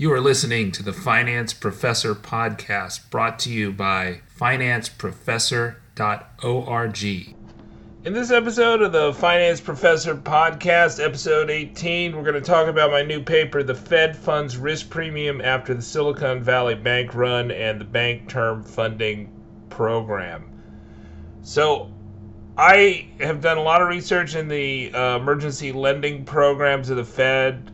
You are listening to the Finance Professor podcast brought to you by financeprofessor.org. In this episode of the Finance Professor podcast, episode 18, we're going to talk about my new paper, The Fed Funds Risk Premium After the Silicon Valley Bank Run and the Bank Term Funding Program. So, I have done a lot of research in the uh, emergency lending programs of the Fed,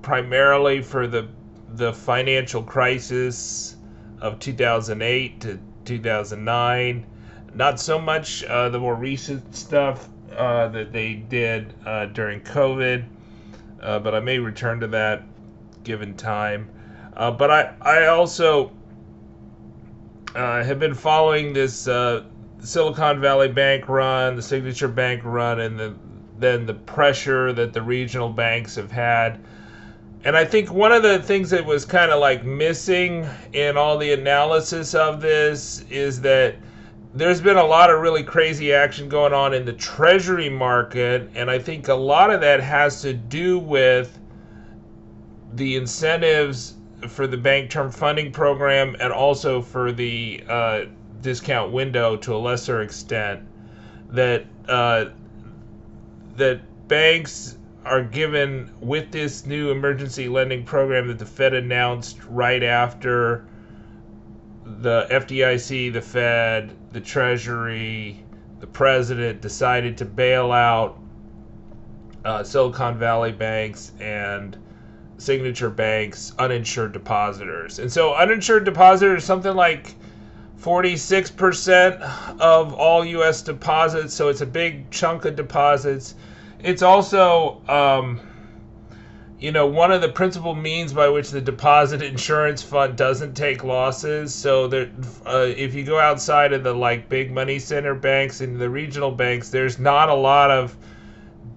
primarily for the the financial crisis of 2008 to 2009. Not so much uh, the more recent stuff uh, that they did uh, during COVID, uh, but I may return to that given time. Uh, but I, I also uh, have been following this Silicon Valley Bank run, the Signature Bank run, and the, then the pressure that the regional banks have had and I think one of the things that was kind of like missing in all the analysis of this is that there's been a lot of really crazy action going on in the treasury market and I think a lot of that has to do with the incentives for the bank term funding program and also for the uh, discount window to a lesser extent that uh, that banks are given with this new emergency lending program that the Fed announced right after the FDIC, the Fed, the Treasury, the President decided to bail out uh, Silicon Valley banks and signature banks, uninsured depositors. And so, uninsured depositors, something like 46% of all U.S. deposits. So, it's a big chunk of deposits it's also um, you know one of the principal means by which the deposit insurance fund doesn't take losses. So there uh, if you go outside of the like big money center banks and the regional banks there's not a lot of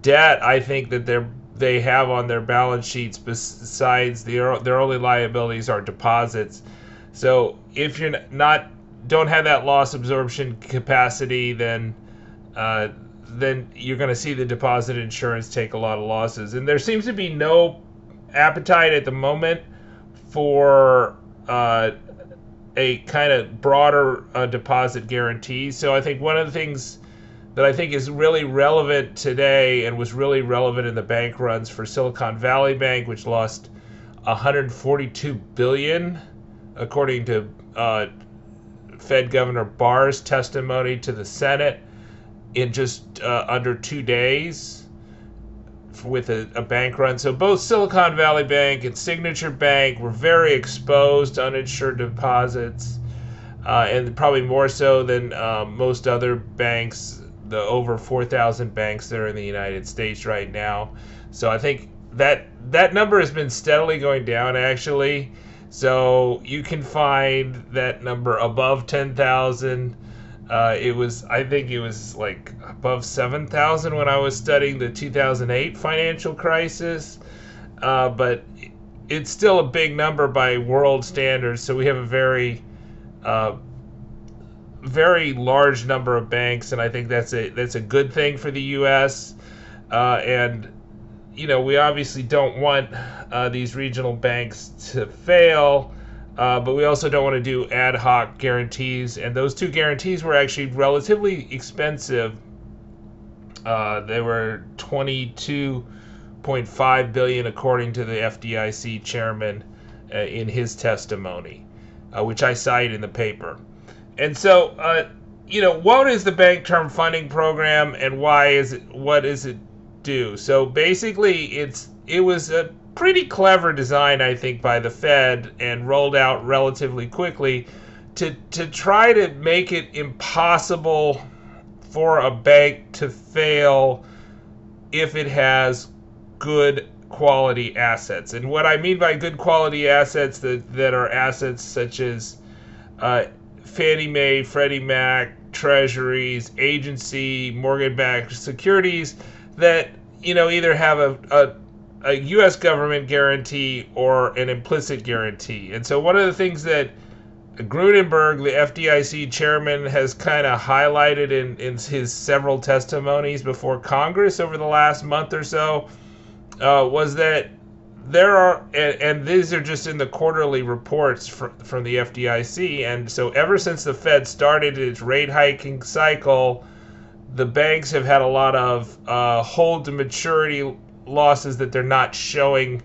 debt i think that they're they have on their balance sheets besides their their only liabilities are deposits. So if you're not don't have that loss absorption capacity then uh, then you're going to see the deposit insurance take a lot of losses. And there seems to be no appetite at the moment for uh, a kind of broader uh, deposit guarantee. So I think one of the things that I think is really relevant today and was really relevant in the bank runs for Silicon Valley Bank, which lost 142 billion, according to uh, Fed Governor Barr's testimony to the Senate in just uh, under two days with a, a, bank run. So both Silicon Valley Bank and Signature Bank were very exposed to uninsured deposits, uh, and probably more so than uh, most other banks. The over 4,000 banks that are in the United States right now. So I think that that number has been steadily going down actually. So you can find that number above 10,000 uh, it was, I think it was like above 7,000 when I was studying the 2008 financial crisis. Uh, but it's still a big number by world standards. So we have a very, uh, very large number of banks, and I think that's a that's a good thing for the U.S. Uh, and you know, we obviously don't want uh, these regional banks to fail. Uh, but we also don't want to do ad hoc guarantees, and those two guarantees were actually relatively expensive. Uh, they were 22.5 billion, according to the FDIC chairman uh, in his testimony, uh, which I cite in the paper. And so, uh, you know, what is the bank term funding program, and why is it? What does it do? So basically, it's it was a pretty clever design, I think, by the Fed and rolled out relatively quickly to to try to make it impossible for a bank to fail if it has good quality assets. And what I mean by good quality assets that, that are assets such as uh, Fannie Mae, Freddie Mac, treasuries, agency, mortgage-backed securities that you know either have a, a a U.S. government guarantee or an implicit guarantee. And so one of the things that Gruenberg, the FDIC chairman, has kind of highlighted in, in his several testimonies before Congress over the last month or so uh, was that there are, and, and, these are just in the quarterly reports from, from the FDIC. And so, ever since the Fed started its rate hiking cycle, the banks have had a lot of uh, hold to maturity losses that they're not showing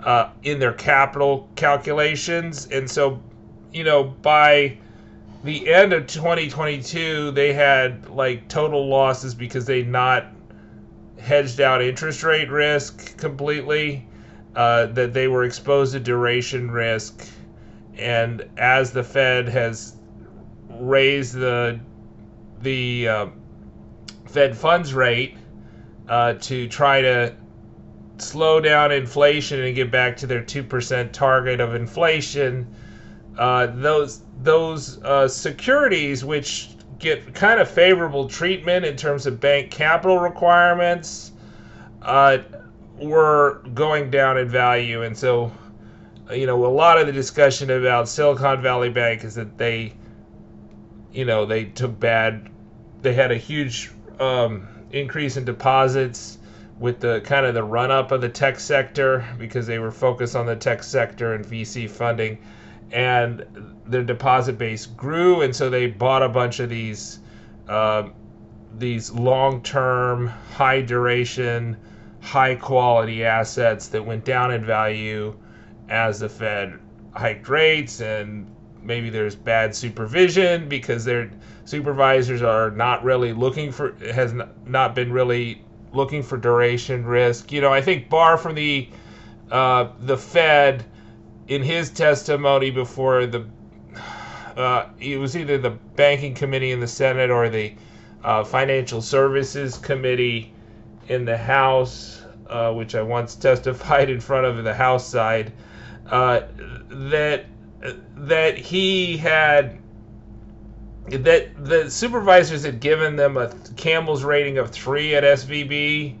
uh, in their capital calculations. And so, you know, by the end of 2022, they had like total losses because they not hedged out interest rate risk completely, uh, that they were exposed to duration risk. And as the Fed has raised the the uh, Fed funds rate uh, to try to slow down inflation and get back to their two percent target of inflation, uh, those those uh, securities which get kind of favorable treatment in terms of bank capital requirements uh, were going down in value, and so you know a lot of the discussion about Silicon Valley Bank is that they, you know, they took bad, they had a huge um, increase in deposits with the kind of the run up of the tech sector because they were focused on the tech sector and VC funding, and their deposit base grew, and so they bought a bunch of these uh, these long term, high duration, high quality assets that went down in value as the Fed hiked rates and maybe there's bad supervision because their supervisors are not really looking for has not been really looking for duration risk. You know, I think Barr from the uh, the Fed in his testimony before the uh, it was either the banking committee in the Senate or the uh, financial services committee in the House, uh, which I once testified in front of the House side, uh, that that he had that the supervisors had given them a CAMELS rating of three at SVB,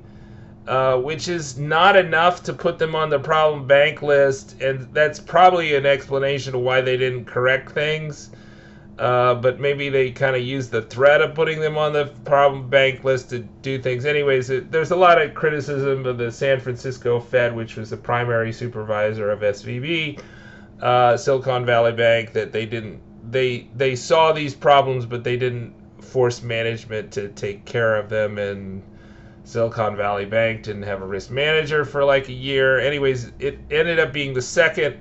uh, which is not enough to put them on the problem bank list, and that's probably an explanation of why they didn't correct things. Uh, but maybe they kind of used the threat of putting them on the problem bank list to do things. Anyways, it, there's a lot of criticism of the San Francisco Fed, which was the primary supervisor of SVB, uh, Silicon Valley Bank, that they didn't they they saw these problems, but they didn't force management to take care of them. And Silicon Valley Bank didn't have a risk manager for like a year. Anyways, it ended up being the second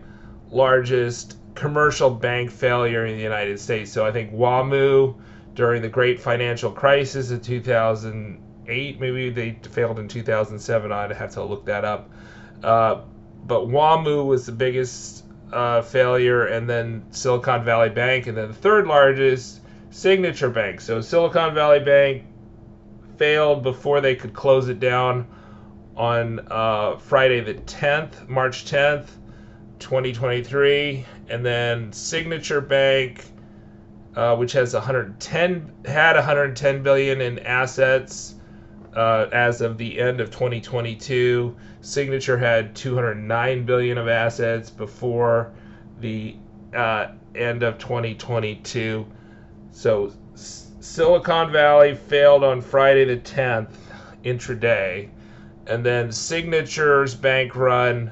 largest commercial bank failure in the United States. So I think WAMU during the great financial crisis of 2008, maybe they failed in 2007. I'd have to look that up. Uh, but WAMU was the biggest uh, failure, and then Silicon Valley Bank, and then the third largest, Signature Bank. So Silicon Valley Bank failed before they could close it down on uh, Friday the 10th, March 10th, 2023, and then Signature Bank, uh, which has 110 had 110 billion in assets uh, as of the end of 2022. Signature had 209 billion of assets before the uh, end of 2022. So Silicon Valley failed on Friday the 10th intraday, and then Signature's bank run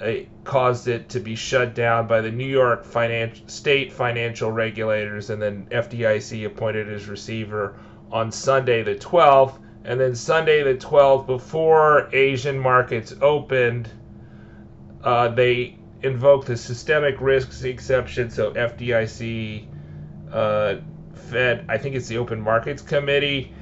uh, caused it to be shut down by the New York financial state financial regulators, and then FDIC appointed as receiver on Sunday the 12th and then Sunday the 12th, before Asian markets opened, uh, they invoked the systemic risks exception. So FDIC, uh, Fed, I think it's the Open Markets Committee,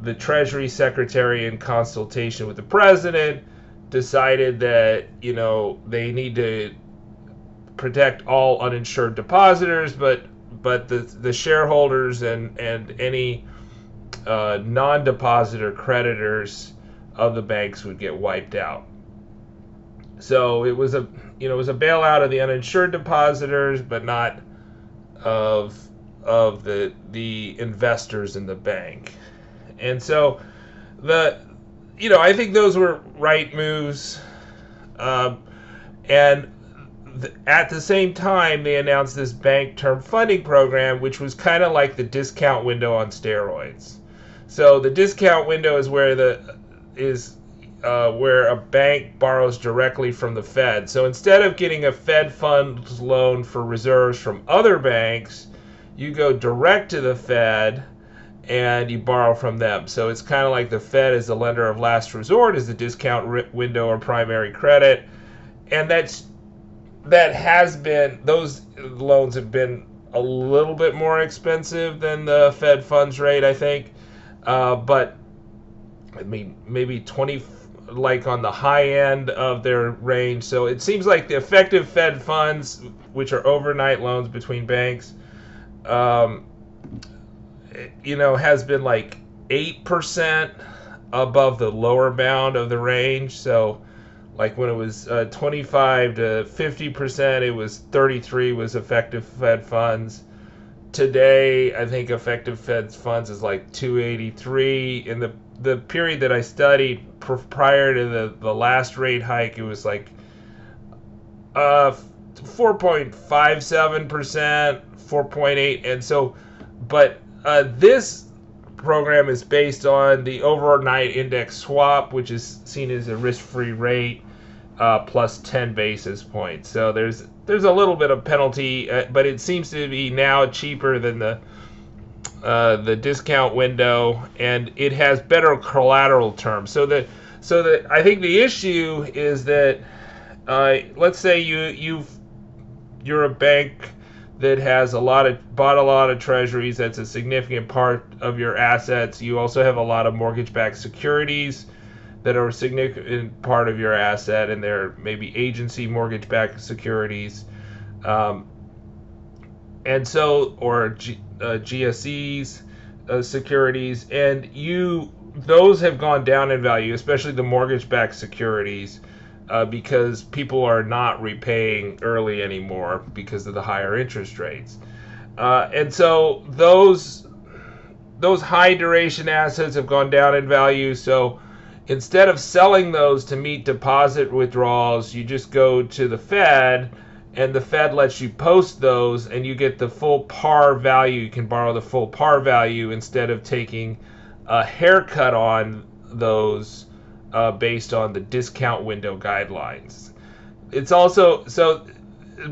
the Treasury Secretary, in consultation with the President, decided that you know they need to protect all uninsured depositors, but but the the shareholders and and any uh, non-depositor creditors of the banks would get wiped out. So it was a you know it was a bailout of the uninsured depositors, but not of of the the investors in the bank. And so the you know I think those were right moves. Um, and th- at the same time, they announced this bank term funding program, which was kind of like the discount window on steroids. So the discount window is where the is uh, where a bank borrows directly from the Fed. So instead of getting a Fed funds loan for reserves from other banks, you go direct to the Fed and you borrow from them. So it's kind of like the Fed is the lender of last resort, is the discount window or primary credit, and that's that has been those loans have been a little bit more expensive than the Fed funds rate, I think, uh, but I mean maybe 20 like on the high end of their range. So it seems like the effective Fed funds, which are overnight loans between banks, um, you know, has been like eight percent above the lower bound of the range. So, like when it was uh, 25 to 50 percent, it was 33 was effective Fed funds. Today, I think effective Fed funds is like 283. In the the period that I studied prior to the, the last rate hike, it was like uh, 4.57 percent, 4.8, and so, but uh, this program is based on the overnight index swap, which is seen as a risk-free rate uh, plus 10 basis points. So there's there's a little bit of penalty, uh, but it seems to be now cheaper than the uh, the discount window, and it has better collateral terms. So that so that I think the issue is that uh, let's say you you you're a bank that has a lot of bought a lot of treasuries. That's a significant part of your assets. You also have a lot of mortgage-backed securities that are a significant part of your asset, and they're maybe agency mortgage-backed securities, um, and so or G, uh, GSEs uh, securities, and you those have gone down in value, especially the mortgage-backed securities uh, because people are not repaying early anymore because of the higher interest rates. Uh, and so those those high duration assets have gone down in value. So instead of selling those to meet deposit withdrawals, you just go to the Fed and the Fed lets you post those and you get the full par value. You can borrow the full par value instead of taking a haircut on those uh, based on the discount window guidelines. It's also so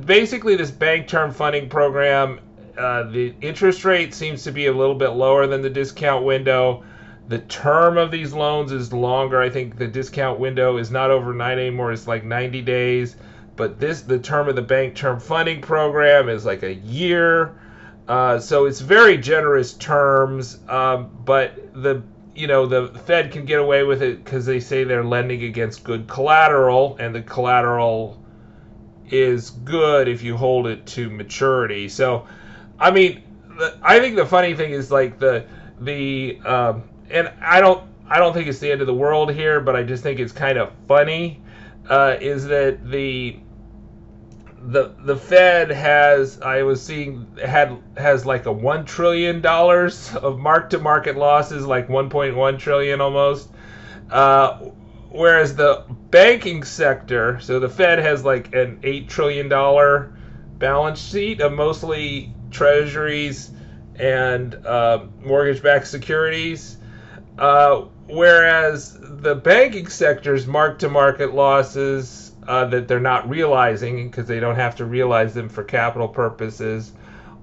basically this bank term funding program. Uh, the interest rate seems to be a little bit lower than the discount window. The term of these loans is longer. I think the discount window is not overnight anymore. It's like 90 days. But this, the term of the bank term funding program is like a year. Uh, so it's very generous terms. Um, but the you know the Fed can get away with it because they say they're lending against good collateral, and the collateral is good if you hold it to maturity. So, I mean, I think the funny thing is like the the um, and I don't I don't think it's the end of the world here, but I just think it's kind of funny. Uh, is that the the the Fed has I was seeing had has like a one trillion dollars of mark to market losses, like 1.1 trillion almost. Uh, whereas the banking sector, so the Fed has like an eight trillion dollar balance sheet of mostly treasuries and uh, mortgage-backed securities. Uh, whereas the banking sector's mark to market losses uh, that they're not realizing because they don't have to realize them for capital purposes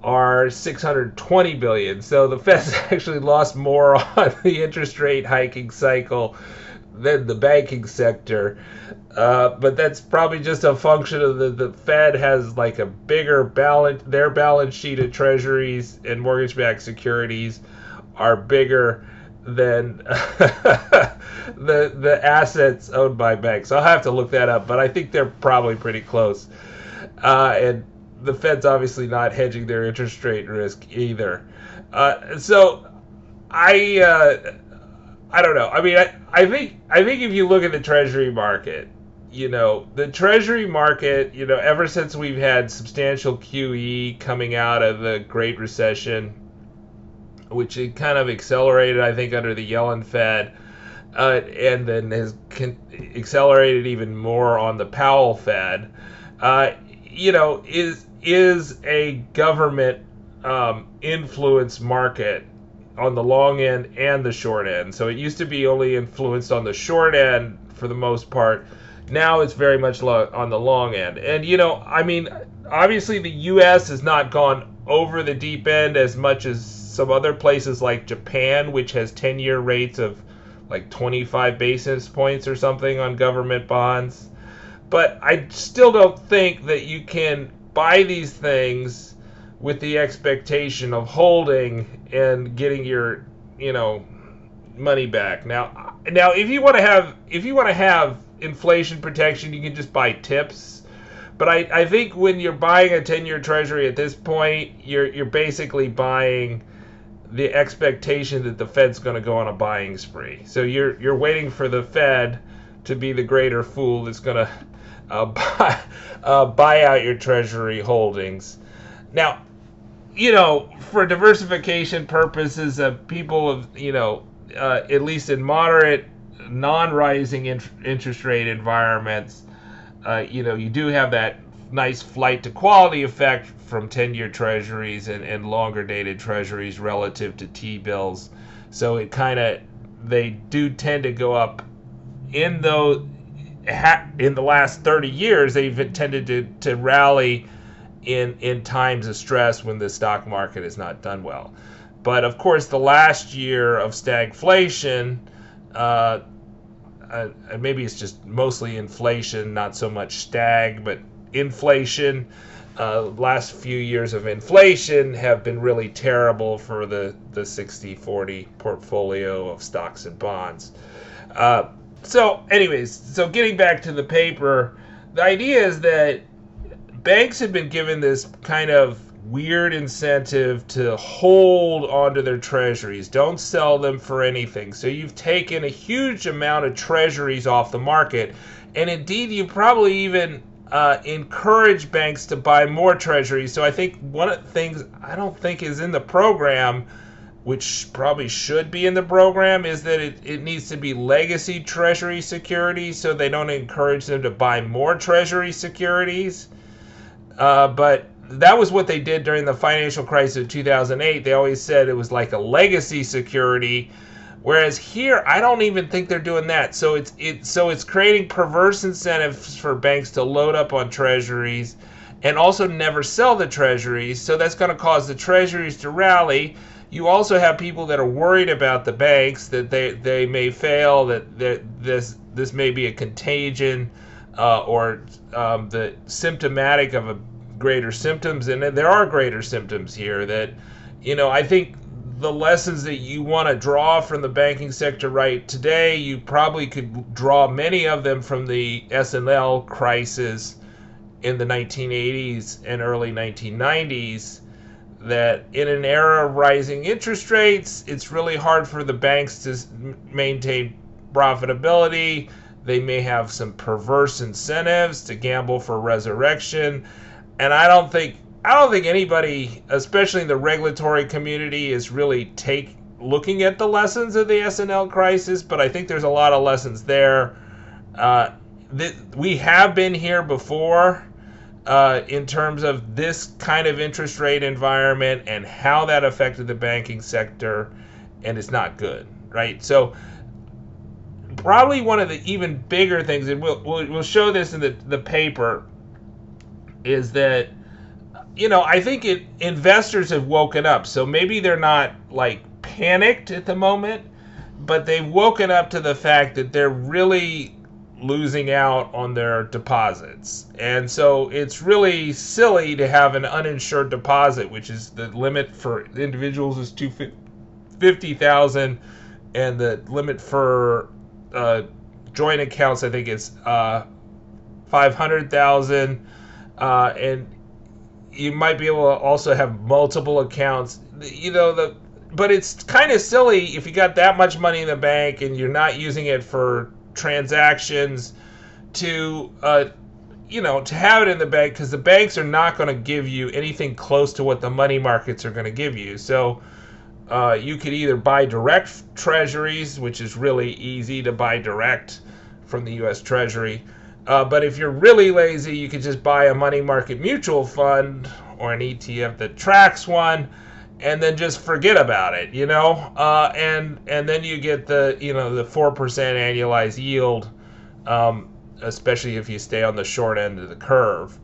are 620 billion. So the Fed's actually lost more on the interest rate hiking cycle than the banking sector. Uh, but that's probably just a function of the, the Fed has like a bigger balance, their balance sheet of treasuries and mortgage backed securities are bigger than the the assets owned by banks. I'll have to look that up, but I think they're probably pretty close. Uh, and the Fed's obviously not hedging their interest rate risk either. Uh, so I uh, I don't know. I mean, I, I think I think if you look at the Treasury market, you know, the Treasury market, you know, ever since we've had substantial QE coming out of the Great Recession which it kind of accelerated, I think, under the Yellen Fed, uh, and then has con- accelerated even more on the Powell Fed. Uh, you know, is is a government um, influence market on the long end and the short end. So it used to be only influenced on the short end for the most part. Now it's very much lo- on the long end. And you know, I mean, obviously the U.S. has not gone over the deep end as much as some other places like Japan, which has 10-year rates of like 25 basis points or something on government bonds. But I still don't think that you can buy these things with the expectation of holding and getting your, you know, money back. Now, now if you want to have if you want to have inflation protection, you can just buy TIPS. But I, I think when you're buying a 10-year treasury at this point, you're you're basically buying the expectation that the Fed's going to go on a buying spree. So you're you're waiting for the Fed to be the greater fool that's going to uh, buy uh, buy out your treasury holdings. Now, you know, for diversification purposes, uh, people of you know, uh, at least in moderate, non-rising in- interest rate environments, uh, you know, you do have that nice flight to quality effect from 10 year treasuries and, and longer dated treasuries relative to T bills. So it kind of, they do tend to go up in those. In the last 30 years, they've tended to, to rally in in times of stress when the stock market has not done well. But of course, the last year of stagflation, uh, uh, maybe it's just mostly inflation, not so much stag, but inflation. Uh, last few years of inflation have been really terrible for the, the 60-40 portfolio of stocks and bonds. Uh, so, anyways, so getting back to the paper, the idea is that banks have been given this kind of weird incentive to hold onto their treasuries. Don't sell them for anything. So you've taken a huge amount of treasuries off the market. And indeed, you probably even uh, encourage banks to buy more treasuries. So I think one of the things I don't think is in the program, which probably should be in the program, is that it, it needs to be legacy treasury securities so they don't encourage them to buy more treasury securities. Uh, but that was what they did during the financial crisis of 2008. They always said it was like a legacy security Whereas here, I don't even think they're doing that. So it's it so it's creating perverse incentives for banks to load up on treasuries and also never sell the treasuries. So that's going to cause the treasuries to rally. You also have people that are worried about the banks that they they may fail, that, this this may be a contagion uh, or um, the symptomatic of a greater symptoms, and there are greater symptoms here. That you know, I think the lessons that you want to draw from the banking sector right today, you probably could draw many of them from the S&L crisis in the 1980s and early 1990s that in an era of rising interest rates, it's really hard for the banks to maintain profitability. They may have some perverse incentives to gamble for resurrection. And I don't think I don't think anybody, especially in the regulatory community, is really take looking at the lessons of the S&L crisis. But I think there's a lot of lessons there. Uh, th- we have been here before uh, in terms of this kind of interest rate environment and how that affected the banking sector, and it's not good, right? So probably one of the even bigger things, and we'll we'll, we'll show this in the the paper, is that you know, I think it investors have woken up. So maybe they're not like panicked at the moment, but they've woken up to the fact that they're really losing out on their deposits. And so it's really silly to have an uninsured deposit, which is the limit for individuals is 250,000 and the limit for uh, joint accounts I think is uh, 500,000 uh, and you might be able to also have multiple accounts. You know the but it's kind of silly if you got that much money in the bank and you're not using it for transactions to uh, you know to have it in the bank because the banks are not going to give you anything close to what the money markets are going to give you so uh, you could either buy direct treasuries which is really easy to buy direct from the us treasury uh, but if you're really lazy, you could just buy a money market mutual fund or an ETF that tracks one, and then just forget about it, you know. Uh, and and then you get the you know the four percent annualized yield, um, especially if you stay on the short end of the curve.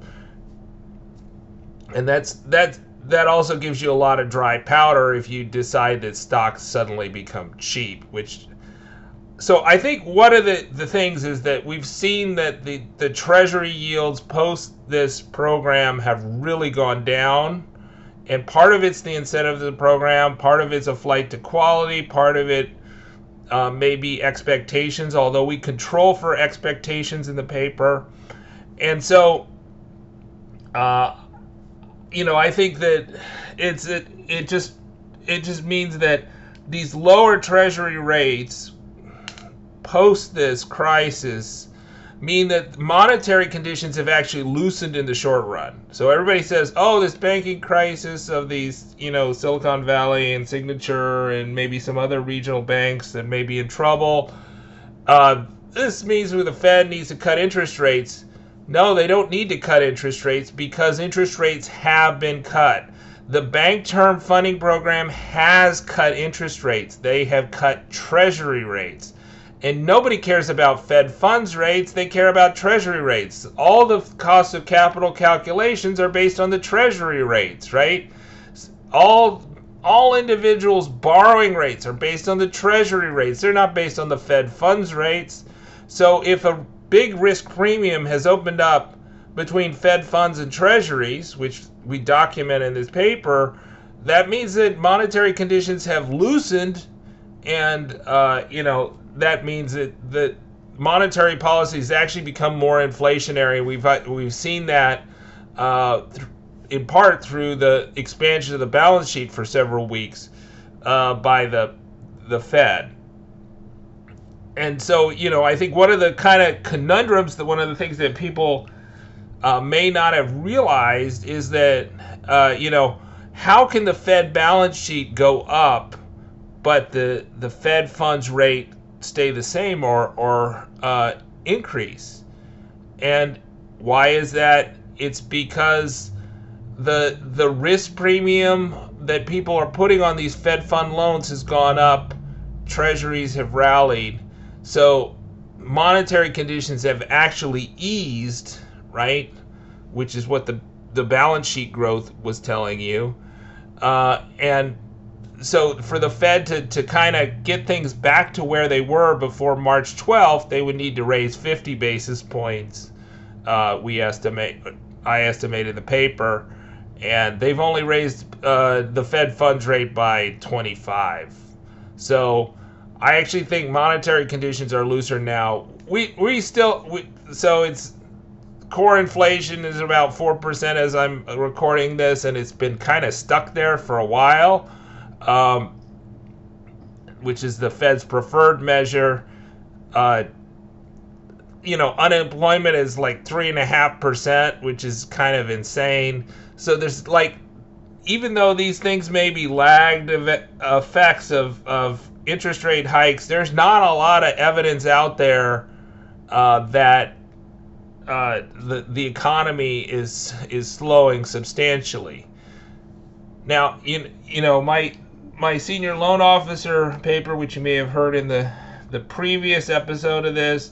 And that's that that also gives you a lot of dry powder if you decide that stocks suddenly become cheap, which so I think one of the, the things is that we've seen that the, the treasury yields post this program have really gone down and part of it's the incentive of the program, part of it's a flight to quality, part of it uh, may be expectations, although we control for expectations in the paper. And so, uh, you know, I think that it's it, it just it just means that these lower treasury rates post this crisis mean that monetary conditions have actually loosened in the short run. So everybody says, "Oh, this banking crisis of these, you know, Silicon Valley and Signature and maybe some other regional banks that may be in trouble." Uh, this means the Fed needs to cut interest rates. No, they don't need to cut interest rates because interest rates have been cut. The Bank Term Funding Program has cut interest rates. They have cut treasury rates. And nobody cares about Fed funds rates, they care about Treasury rates. All the cost of capital calculations are based on the Treasury rates, right? All all individuals' borrowing rates are based on the Treasury rates. They're not based on the Fed funds rates. So if a big risk premium has opened up between Fed funds and Treasuries, which we document in this paper, that means that monetary conditions have loosened and uh, you know that means that that monetary policies actually become more inflationary. We've we've seen that uh, in part through the expansion of the balance sheet for several weeks uh, by the the Fed. And so, you know, I think one of the kind of conundrums that one of the things that people uh, may not have realized is that, uh, you know, how can the Fed balance sheet go up, but the the Fed funds rate stay the same or or uh, increase. And why is that? It's because the the risk premium that people are putting on these Fed fund loans has gone up. Treasuries have rallied. So monetary conditions have actually eased, right? Which is what the the balance sheet growth was telling you. Uh, and so for the Fed to, to kind of get things back to where they were before March 12th, they would need to raise 50 basis points. Uh, we estimate, I estimated the paper, and they've only raised uh, the Fed funds rate by 25. So I actually think monetary conditions are looser now. We we still we, so it's core inflation is about four percent as I'm recording this, and it's been kind of stuck there for a while um, which is the Fed's preferred measure. Uh, you know, unemployment is like three and a half percent, which is kind of insane. So there's like, even though these things may be lagged effects of, of interest rate hikes, there's not a lot of evidence out there uh, that uh, the the economy is is slowing substantially. Now, you, you know, my my senior loan officer paper, which you may have heard in the the previous episode of this.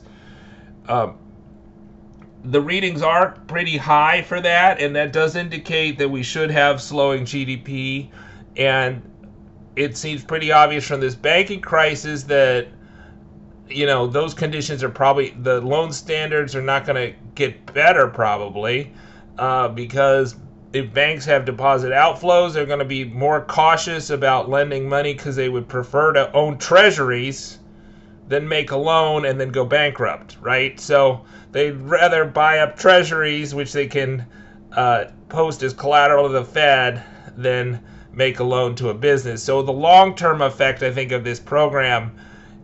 Um, the readings are pretty high for that, and that does indicate that we should have slowing GDP. And it seems pretty obvious from this banking crisis that you know those conditions are probably the loan standards are not going to get better probably uh, because if banks have deposit outflows, they're going to be more cautious about lending money because they would prefer to own treasuries than make a loan and then go bankrupt, right? So they'd rather buy up treasuries, which they can uh, post as collateral to the Fed, than make a loan to a business. So the long term effect, I think, of this program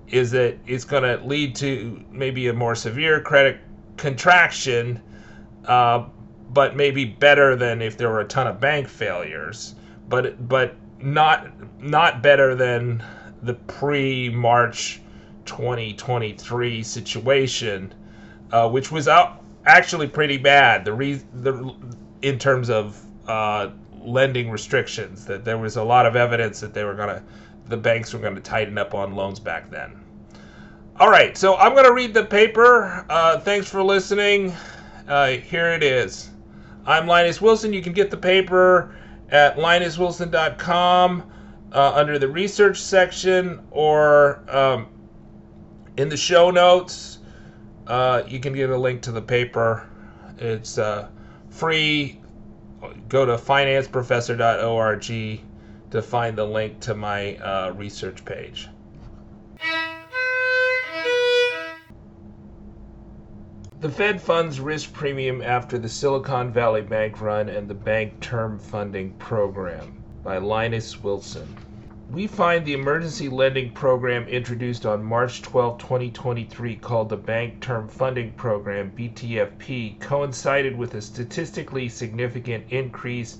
is that it's going to lead to maybe a more severe credit contraction. Uh, but maybe better than if there were a ton of bank failures, but but not not better than the pre-March 2023 situation, uh, which was out actually pretty bad. The re- the in terms of uh, lending restrictions. That there was a lot of evidence that they were to, the banks were going to tighten up on loans back then. All right, so I'm going to read the paper. Uh, thanks for listening. Uh, here it is. I'm Linus Wilson. You can get the paper at linuswilson.com uh, under the research section or um, in the show notes. Uh, you can get a link to the paper. It's uh, free. Go to financeprofessor.org to find the link to my uh, research page. The Fed funds risk premium after the Silicon Valley Bank run and the Bank Term Funding Program by Linus Wilson. We find the emergency lending program introduced on March 12, 2023, called the Bank Term Funding Program, BTFP, coincided with a statistically significant increase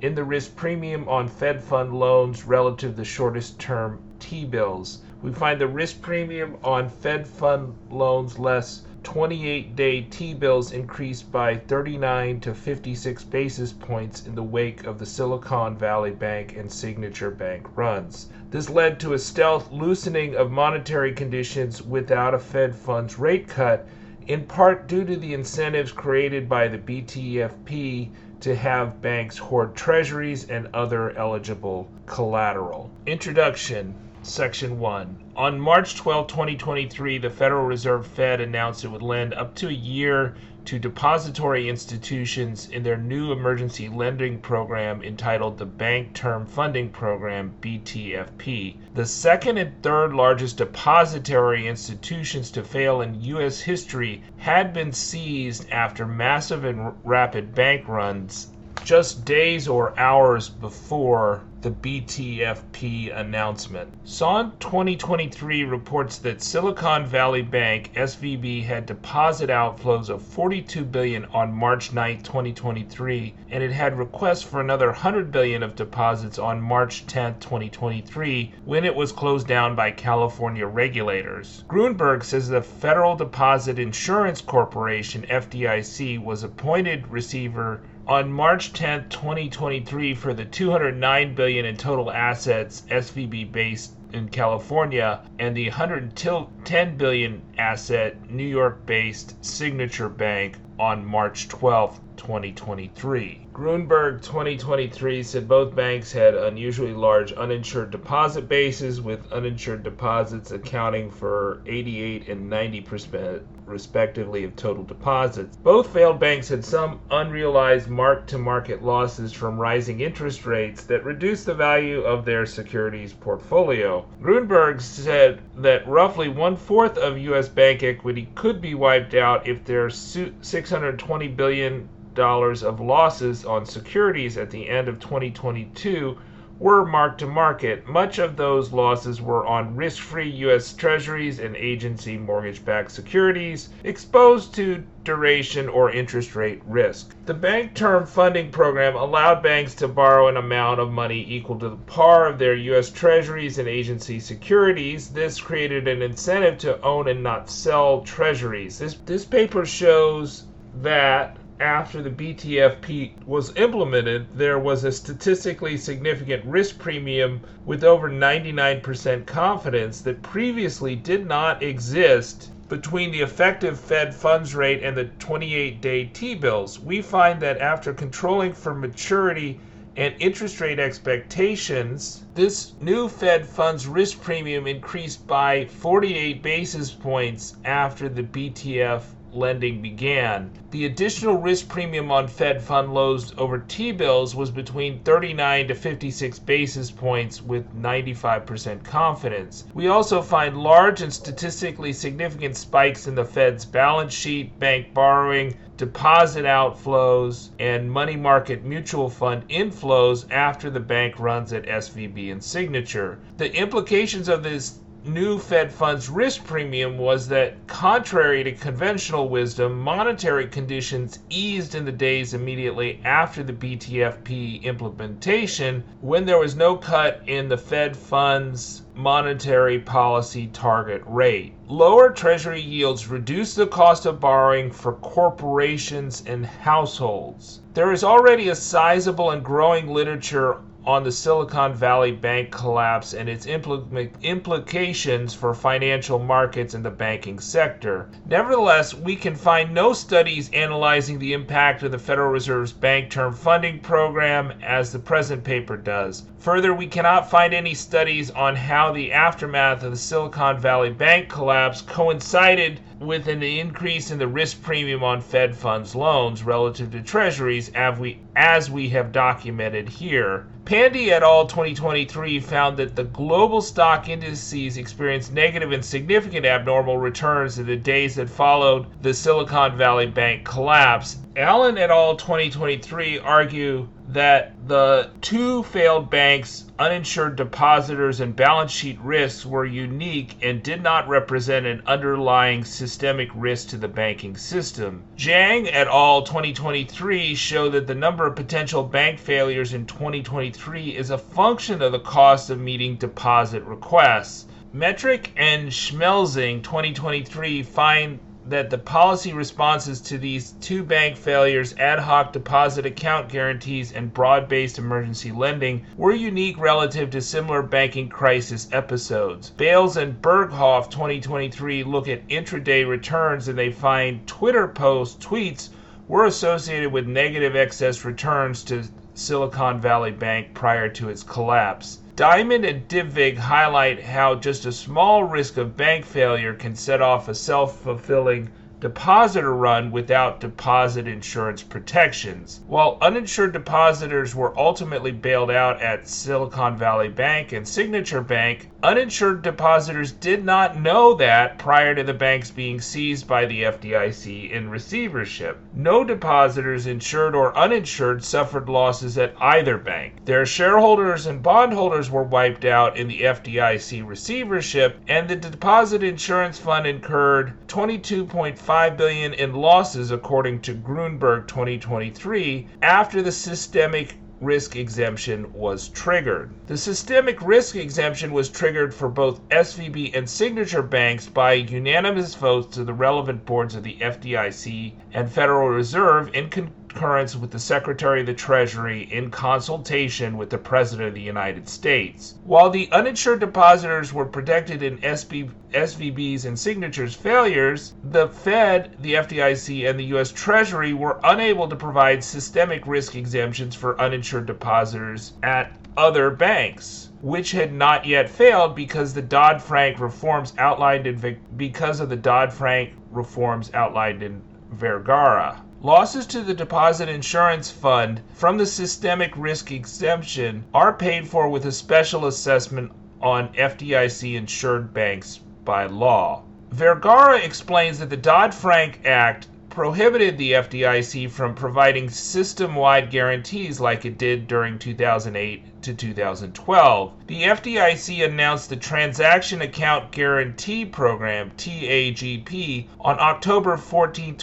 in the risk premium on Fed fund loans relative to the shortest term T bills. We find the risk premium on Fed fund loans less 28 day T bills increased by 39 to 56 basis points in the wake of the Silicon Valley Bank and Signature Bank runs. This led to a stealth loosening of monetary conditions without a Fed funds rate cut, in part due to the incentives created by the BTFP to have banks hoard treasuries and other eligible collateral. Introduction Section 1. On March 12, 2023, the Federal Reserve Fed announced it would lend up to a year to depository institutions in their new emergency lending program entitled the Bank Term Funding Program, BTFP. The second and third largest depository institutions to fail in U.S. history had been seized after massive and rapid bank runs just days or hours before the BTFP announcement. SON 2023 reports that Silicon Valley Bank SVB had deposit outflows of 42 billion on March 9, 2023, and it had requests for another 100 billion of deposits on March 10, 2023, when it was closed down by California regulators. Gruenberg says the Federal Deposit Insurance Corporation FDIC was appointed receiver on March 10, 2023 for the 209 billion in total assets SVB based in California and the 110 billion asset New York-based Signature Bank on March 12, 2023. Gruenberg 2023 said both banks had unusually large uninsured deposit bases with uninsured deposits accounting for 88 and 90% respectively of total deposits. Both failed banks had some unrealized mark to market losses from rising interest rates that reduced the value of their securities portfolio. Gruenberg said that roughly one fourth of U.S. bank equity could be wiped out if their 620 billion of losses on securities at the end of 2022 were marked to market. Much of those losses were on risk free U.S. Treasuries and agency mortgage backed securities exposed to duration or interest rate risk. The Bank Term Funding Program allowed banks to borrow an amount of money equal to the par of their U.S. Treasuries and agency securities. This created an incentive to own and not sell treasuries. This, this paper shows that after the BTFP was implemented, there was a statistically significant risk premium with over 99% confidence that previously did not exist between the effective Fed funds rate and the 28 day T bills. We find that after controlling for maturity and interest rate expectations, this new Fed funds risk premium increased by 48 basis points after the BTF lending began. The additional risk premium on Fed fund loans over T bills was between 39 to 56 basis points with 95% confidence. We also find large and statistically significant spikes in the Fed's balance sheet, bank borrowing, deposit outflows, and money market mutual fund inflows after the bank runs at SVB and Signature. The implications of this new Fed funds risk premium was that, contrary to conventional wisdom, monetary conditions eased in the days immediately after the BTFP implementation when there was no cut in the Fed funds monetary policy target rate. Lower Treasury yields reduce the cost of borrowing for corporations and households. There is already a sizable and growing literature on the Silicon Valley Bank collapse and its impl- implications for financial markets and the banking sector. Nevertheless, we can find no studies analyzing the impact of the Federal Reserve's Bank Term Funding Program as the present paper does. Further, we cannot find any studies on how the aftermath of the Silicon Valley Bank collapse coincided with an increase in the risk premium on Fed funds loans relative to treasuries as we, as we have documented here. Pandy et al. 2023 found that the global stock indices experienced negative and significant abnormal returns in the days that followed the Silicon Valley Bank collapse. Allen et al. 2023 argue that the two failed banks' uninsured depositors and balance sheet risks were unique and did not represent an underlying systemic risk to the banking system. Zhang et al. 2023 show that the number of potential bank failures in 2023 is a function of the cost of meeting deposit requests. Metrick and Schmelzing 2023 find that the policy responses to these two bank failures, ad hoc deposit account guarantees, and broad based emergency lending, were unique relative to similar banking crisis episodes. Bales and Burghof 2023 look at intraday returns and they find Twitter posts, tweets, were associated with negative excess returns to Silicon Valley Bank prior to its collapse. Diamond and Dybvig highlight how just a small risk of bank failure can set off a self fulfilling depositor run without deposit insurance protections. While uninsured depositors were ultimately bailed out at Silicon Valley Bank and Signature Bank, uninsured depositors did not know that prior to the banks being seized by the FDIC in receivership. No depositors, insured or uninsured, suffered losses at either bank. Their shareholders and bondholders were wiped out in the FDIC receivership, and the Deposit Insurance Fund incurred 22.5 billion in losses according to Gruenberg 2023 after the systemic risk exemption was triggered. The systemic risk exemption was triggered for both SVB and Signature banks by unanimous votes to the relevant boards of the FDIC and Federal Reserve in concurrence with the Secretary of the Treasury in consultation with the President of the United States. While the uninsured depositors were protected in SB, SVB's and Signature's failures, the Fed, the FDIC, and the U.S. Treasury were unable to provide systemic risk exemptions for uninsured depositors at other banks which had not yet failed because the Dodd-Frank reforms outlined in because of the Dodd-Frank reforms outlined in Vergara. Losses to the Deposit Insurance Fund from the systemic risk exemption are paid for with a special assessment on FDIC insured banks by law. Vergara explains that the Dodd Frank Act prohibited the FDIC from providing system wide guarantees like it did during 2008 to 2012. The FDIC announced the Transaction Account Guarantee Program, TAGP, on October 14,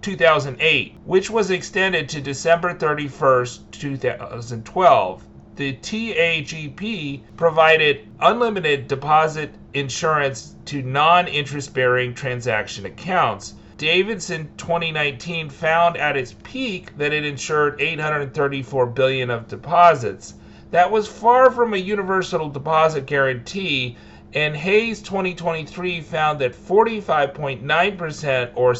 2008, which was extended to December 31, 2012 the TAGP provided unlimited deposit insurance to non interest bearing transaction accounts. Davidson 2019 found at its peak that it insured 834 billion of deposits. That was far from a universal deposit guarantee, and Hayes 2023 found that 45.9% or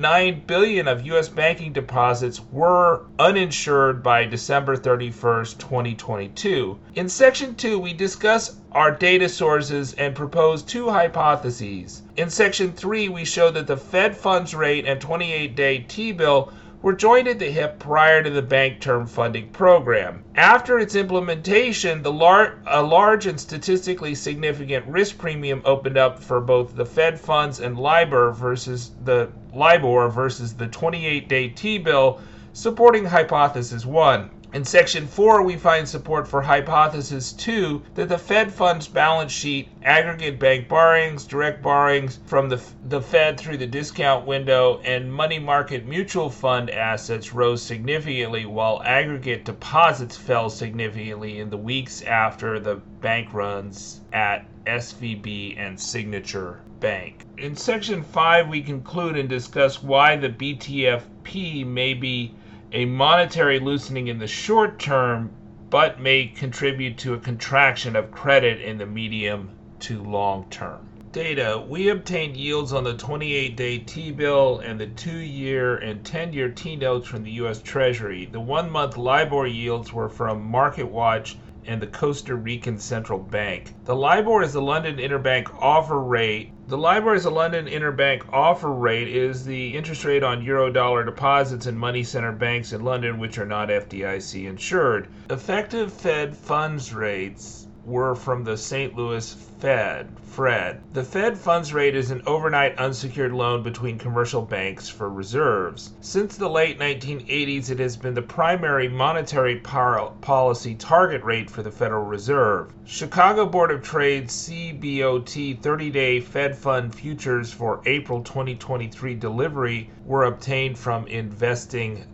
7.9 billion of US banking deposits were uninsured by December 31st, 2022. In section 2, we discuss our data sources and propose two hypotheses. In section 3, we show that the Fed funds rate and 28-day T-bill were joined at the hip prior to the bank term funding program. After its implementation, the lar- a large and statistically significant risk premium opened up for both the Fed funds and LIBOR versus the LIBOR versus the 28-day T-bill, supporting hypothesis 1. In section 4, we find support for hypothesis 2 that the Fed funds balance sheet, aggregate bank borrowings, direct borrowings from the, the Fed through the discount window, and money market mutual fund assets rose significantly while aggregate deposits fell significantly in the weeks after the bank runs at SVB and Signature Bank. In section 5, we conclude and discuss why the BTFP may be a monetary loosening in the short term, but may contribute to a contraction of credit in the medium to long term. Data We obtained yields on the 28 day T bill and the 2 year and 10 year T notes from the U.S. Treasury. The one month LIBOR yields were from MarketWatch and the Costa Rican Central Bank. The LIBOR is the London Interbank Offer Rate. The LIBOR is the London Interbank Offer Rate is the interest rate on euro-dollar deposits in money center banks in London which are not FDIC insured. Effective Fed funds rates were from the St. Louis Fed, Fred. The Fed funds rate is an overnight unsecured loan between commercial banks for reserves. Since the late 1980s, it has been the primary monetary policy target rate for the Federal Reserve. Chicago Board of Trade CBOT 30 day Fed fund futures for April 2023 delivery were obtained from investing.com.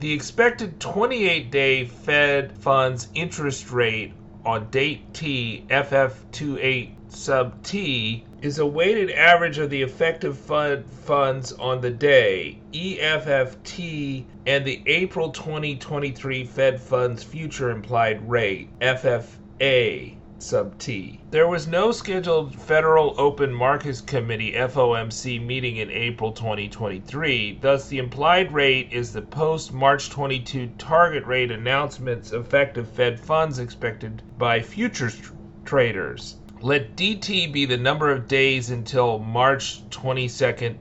The expected 28 day Fed funds interest rate on date T FF28 sub T is a weighted average of the effective fund funds on the day EFFT and the April 2023 Fed funds future implied rate FFA sub T. There was no scheduled Federal Open Markets Committee FOMC meeting in April 2023. Thus, the implied rate is the post March 22 target rate announcements effective Fed funds expected by futures traders. Let DT be the number of days until March 22,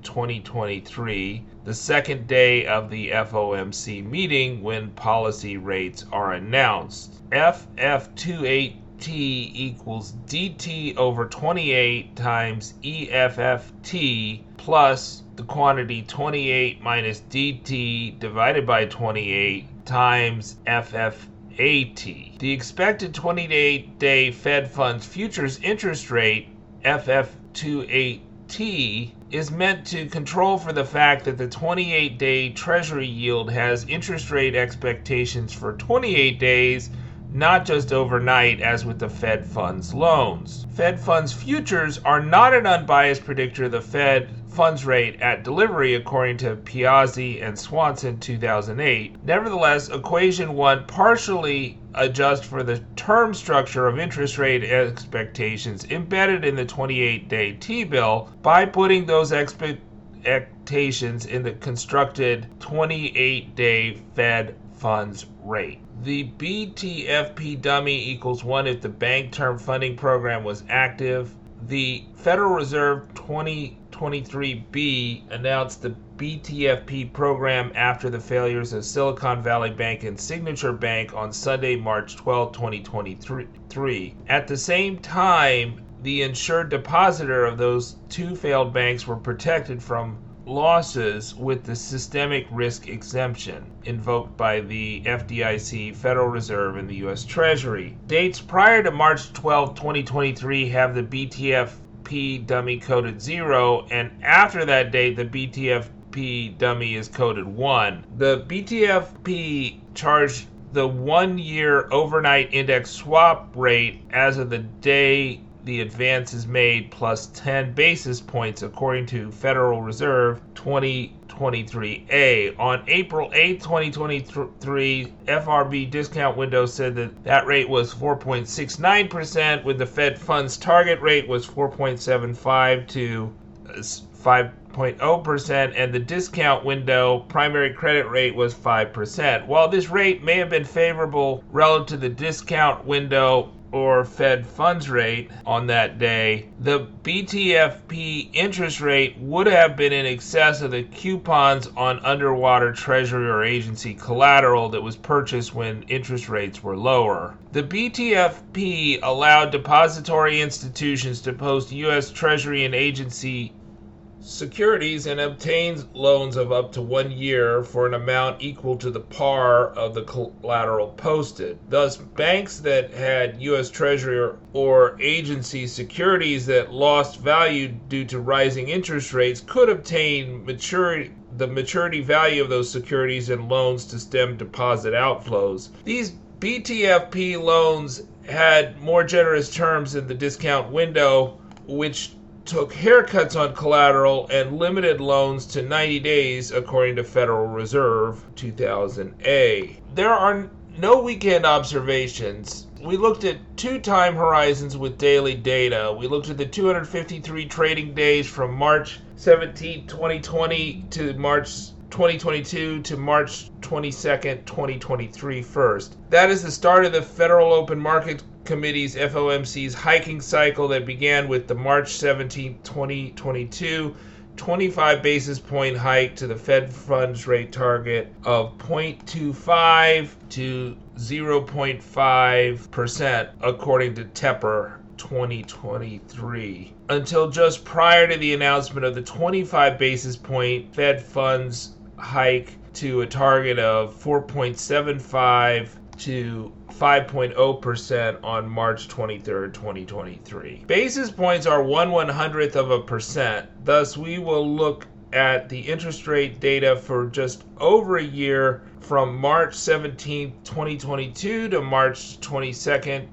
2023, the second day of the FOMC meeting when policy rates are announced. FF28 t equals dt over 28 times EFFT plus the quantity 28 minus dt divided by 28 times FFAT. The expected 28-day Fed funds futures interest rate FF28T is meant to control for the fact that the 28 day Treasury yield has interest rate expectations for 28 days not just overnight as with the Fed funds loans. Fed funds futures are not an unbiased predictor of the Fed funds rate at delivery according to Piazzesi and Swanson 2008. Nevertheless, equation 1 partially adjusts for the term structure of interest rate expectations embedded in the 28-day T-bill by putting those expectations in the constructed 28-day Fed funds rate. The BTFP dummy equals 1 if the bank term funding program was active. The Federal Reserve 2023B announced the BTFP program after the failures of Silicon Valley Bank and Signature Bank on Sunday, March 12, 2023. At the same time, the insured depositor of those two failed banks were protected from losses with the systemic risk exemption invoked by the FDIC, Federal Reserve, and the U.S. Treasury. Dates prior to March 12, 2023 have the BTFP dummy coded 0, and after that date, the BTFP dummy is coded 1. The BTFP charged the one year overnight index swap rate as of the day the advance is made plus 10 basis points according to Federal Reserve 2023A. On April 8, 2023, FRB discount window said that that rate was 4.69% with the Fed funds target rate was 4.75 to uh, 5.0% and the discount window primary credit rate was 5%. While this rate may have been favorable relative to the discount window or Fed funds rate on that day, the BTFP interest rate would have been in excess of the coupons on underwater treasury or agency collateral that was purchased when interest rates were lower. The BTFP allowed depository institutions to post U.S. Treasury and agency securities and obtains loans of up to one year for an amount equal to the par of the collateral posted. Thus, banks that had U.S. Treasury or agency securities that lost value due to rising interest rates could obtain maturity the maturity value of those securities and loans to stem deposit outflows. These BTFP loans had more generous terms in the discount window, which took haircuts on collateral and limited loans to 90 days, according to Federal Reserve 2000A. There are no weekend observations. We looked at two time horizons with daily data. We looked at the 253 trading days from March 17, 2020 to March 2022 to March 22nd, 2023 first. That is the start of the Federal Open Market Committee's FOMC's hiking cycle that began with the March 17, 2022 25 basis point hike to the Fed funds rate target of 0.25 to 0.5%, according to Tepper 2023 until just prior to the announcement of the 25 basis point Fed funds hike to a target of 4.75 to 5.0% on March 23, 2023. Basis points are 1 one hundredth of a percent. Thus, we will look at the interest rate data for just over a year from March 17, 2022 to March 22,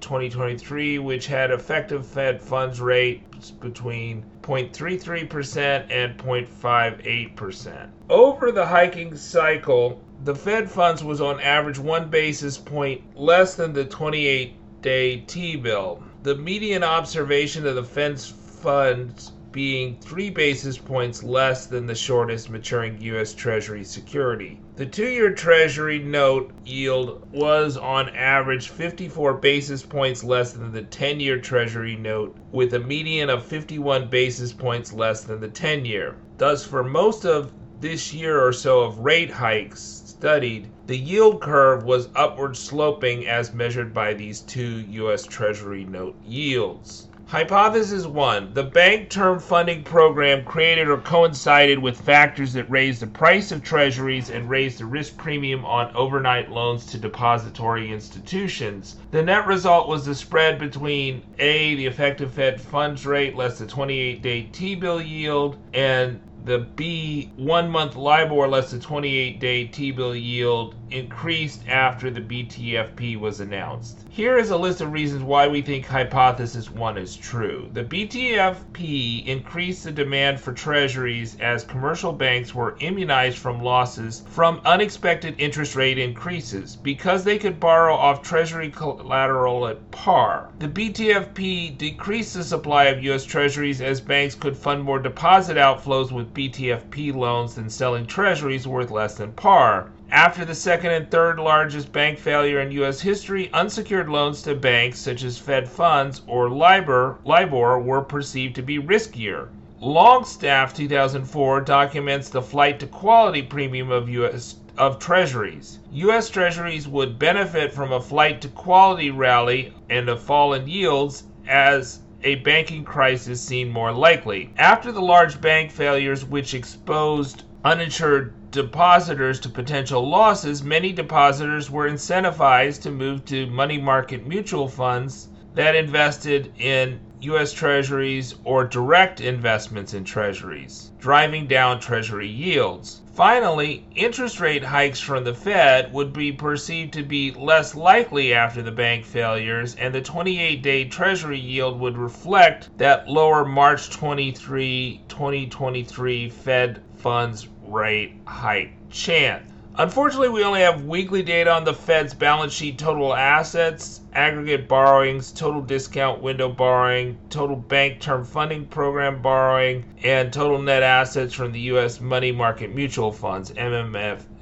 2023, which had effective Fed funds rates between 0.33% and 0.58%. Over the hiking cycle, the Fed funds was on average one basis point less than the 28 day T bill. The median observation of the Fed's funds being three basis points less than the shortest maturing U.S. Treasury security. The two year Treasury note yield was on average 54 basis points less than the 10 year Treasury note, with a median of 51 basis points less than the 10 year. Thus, for most of this year or so of rate hikes studied, the yield curve was upward sloping as measured by these two U.S. Treasury note yields. Hypothesis 1 The Bank Term Funding Program created or coincided with factors that raised the price of treasuries and raised the risk premium on overnight loans to depository institutions. The net result was the spread between A, the effective Fed funds rate less the 28 day T bill yield, and the B one month LIBOR less the 28 day T bill yield increased after the BTFP was announced. Here is a list of reasons why we think hypothesis 1 is true. The BTFP increased the demand for treasuries as commercial banks were immunized from losses from unexpected interest rate increases because they could borrow off treasury collateral at par. The BTFP decreased the supply of US treasuries as banks could fund more deposit outflows with BTFP loans than selling treasuries worth less than par. After the second and third largest bank failure in U.S. history, unsecured loans to banks such as Fed funds or LIBOR, LIBOR were perceived to be riskier. Longstaff 2004 documents the flight to quality premium of U.S. of treasuries. U.S. treasuries would benefit from a flight to quality rally and a fall in yields as a banking crisis seemed more likely. After the large bank failures, which exposed uninsured depositors to potential losses, many depositors were incentivized to move to money market mutual funds that invested in U.S. Treasuries or direct investments in Treasuries, driving down Treasury yields. Finally, interest rate hikes from the Fed would be perceived to be less likely after the bank failures, and the 28 day Treasury yield would reflect that lower March 23, 2023 Fed funds rate hike chance. Unfortunately, we only have weekly data on the Fed's balance sheet total assets, aggregate borrowings, total discount window borrowing, total bank term funding program borrowing, and total net assets from the U.S. money market mutual funds,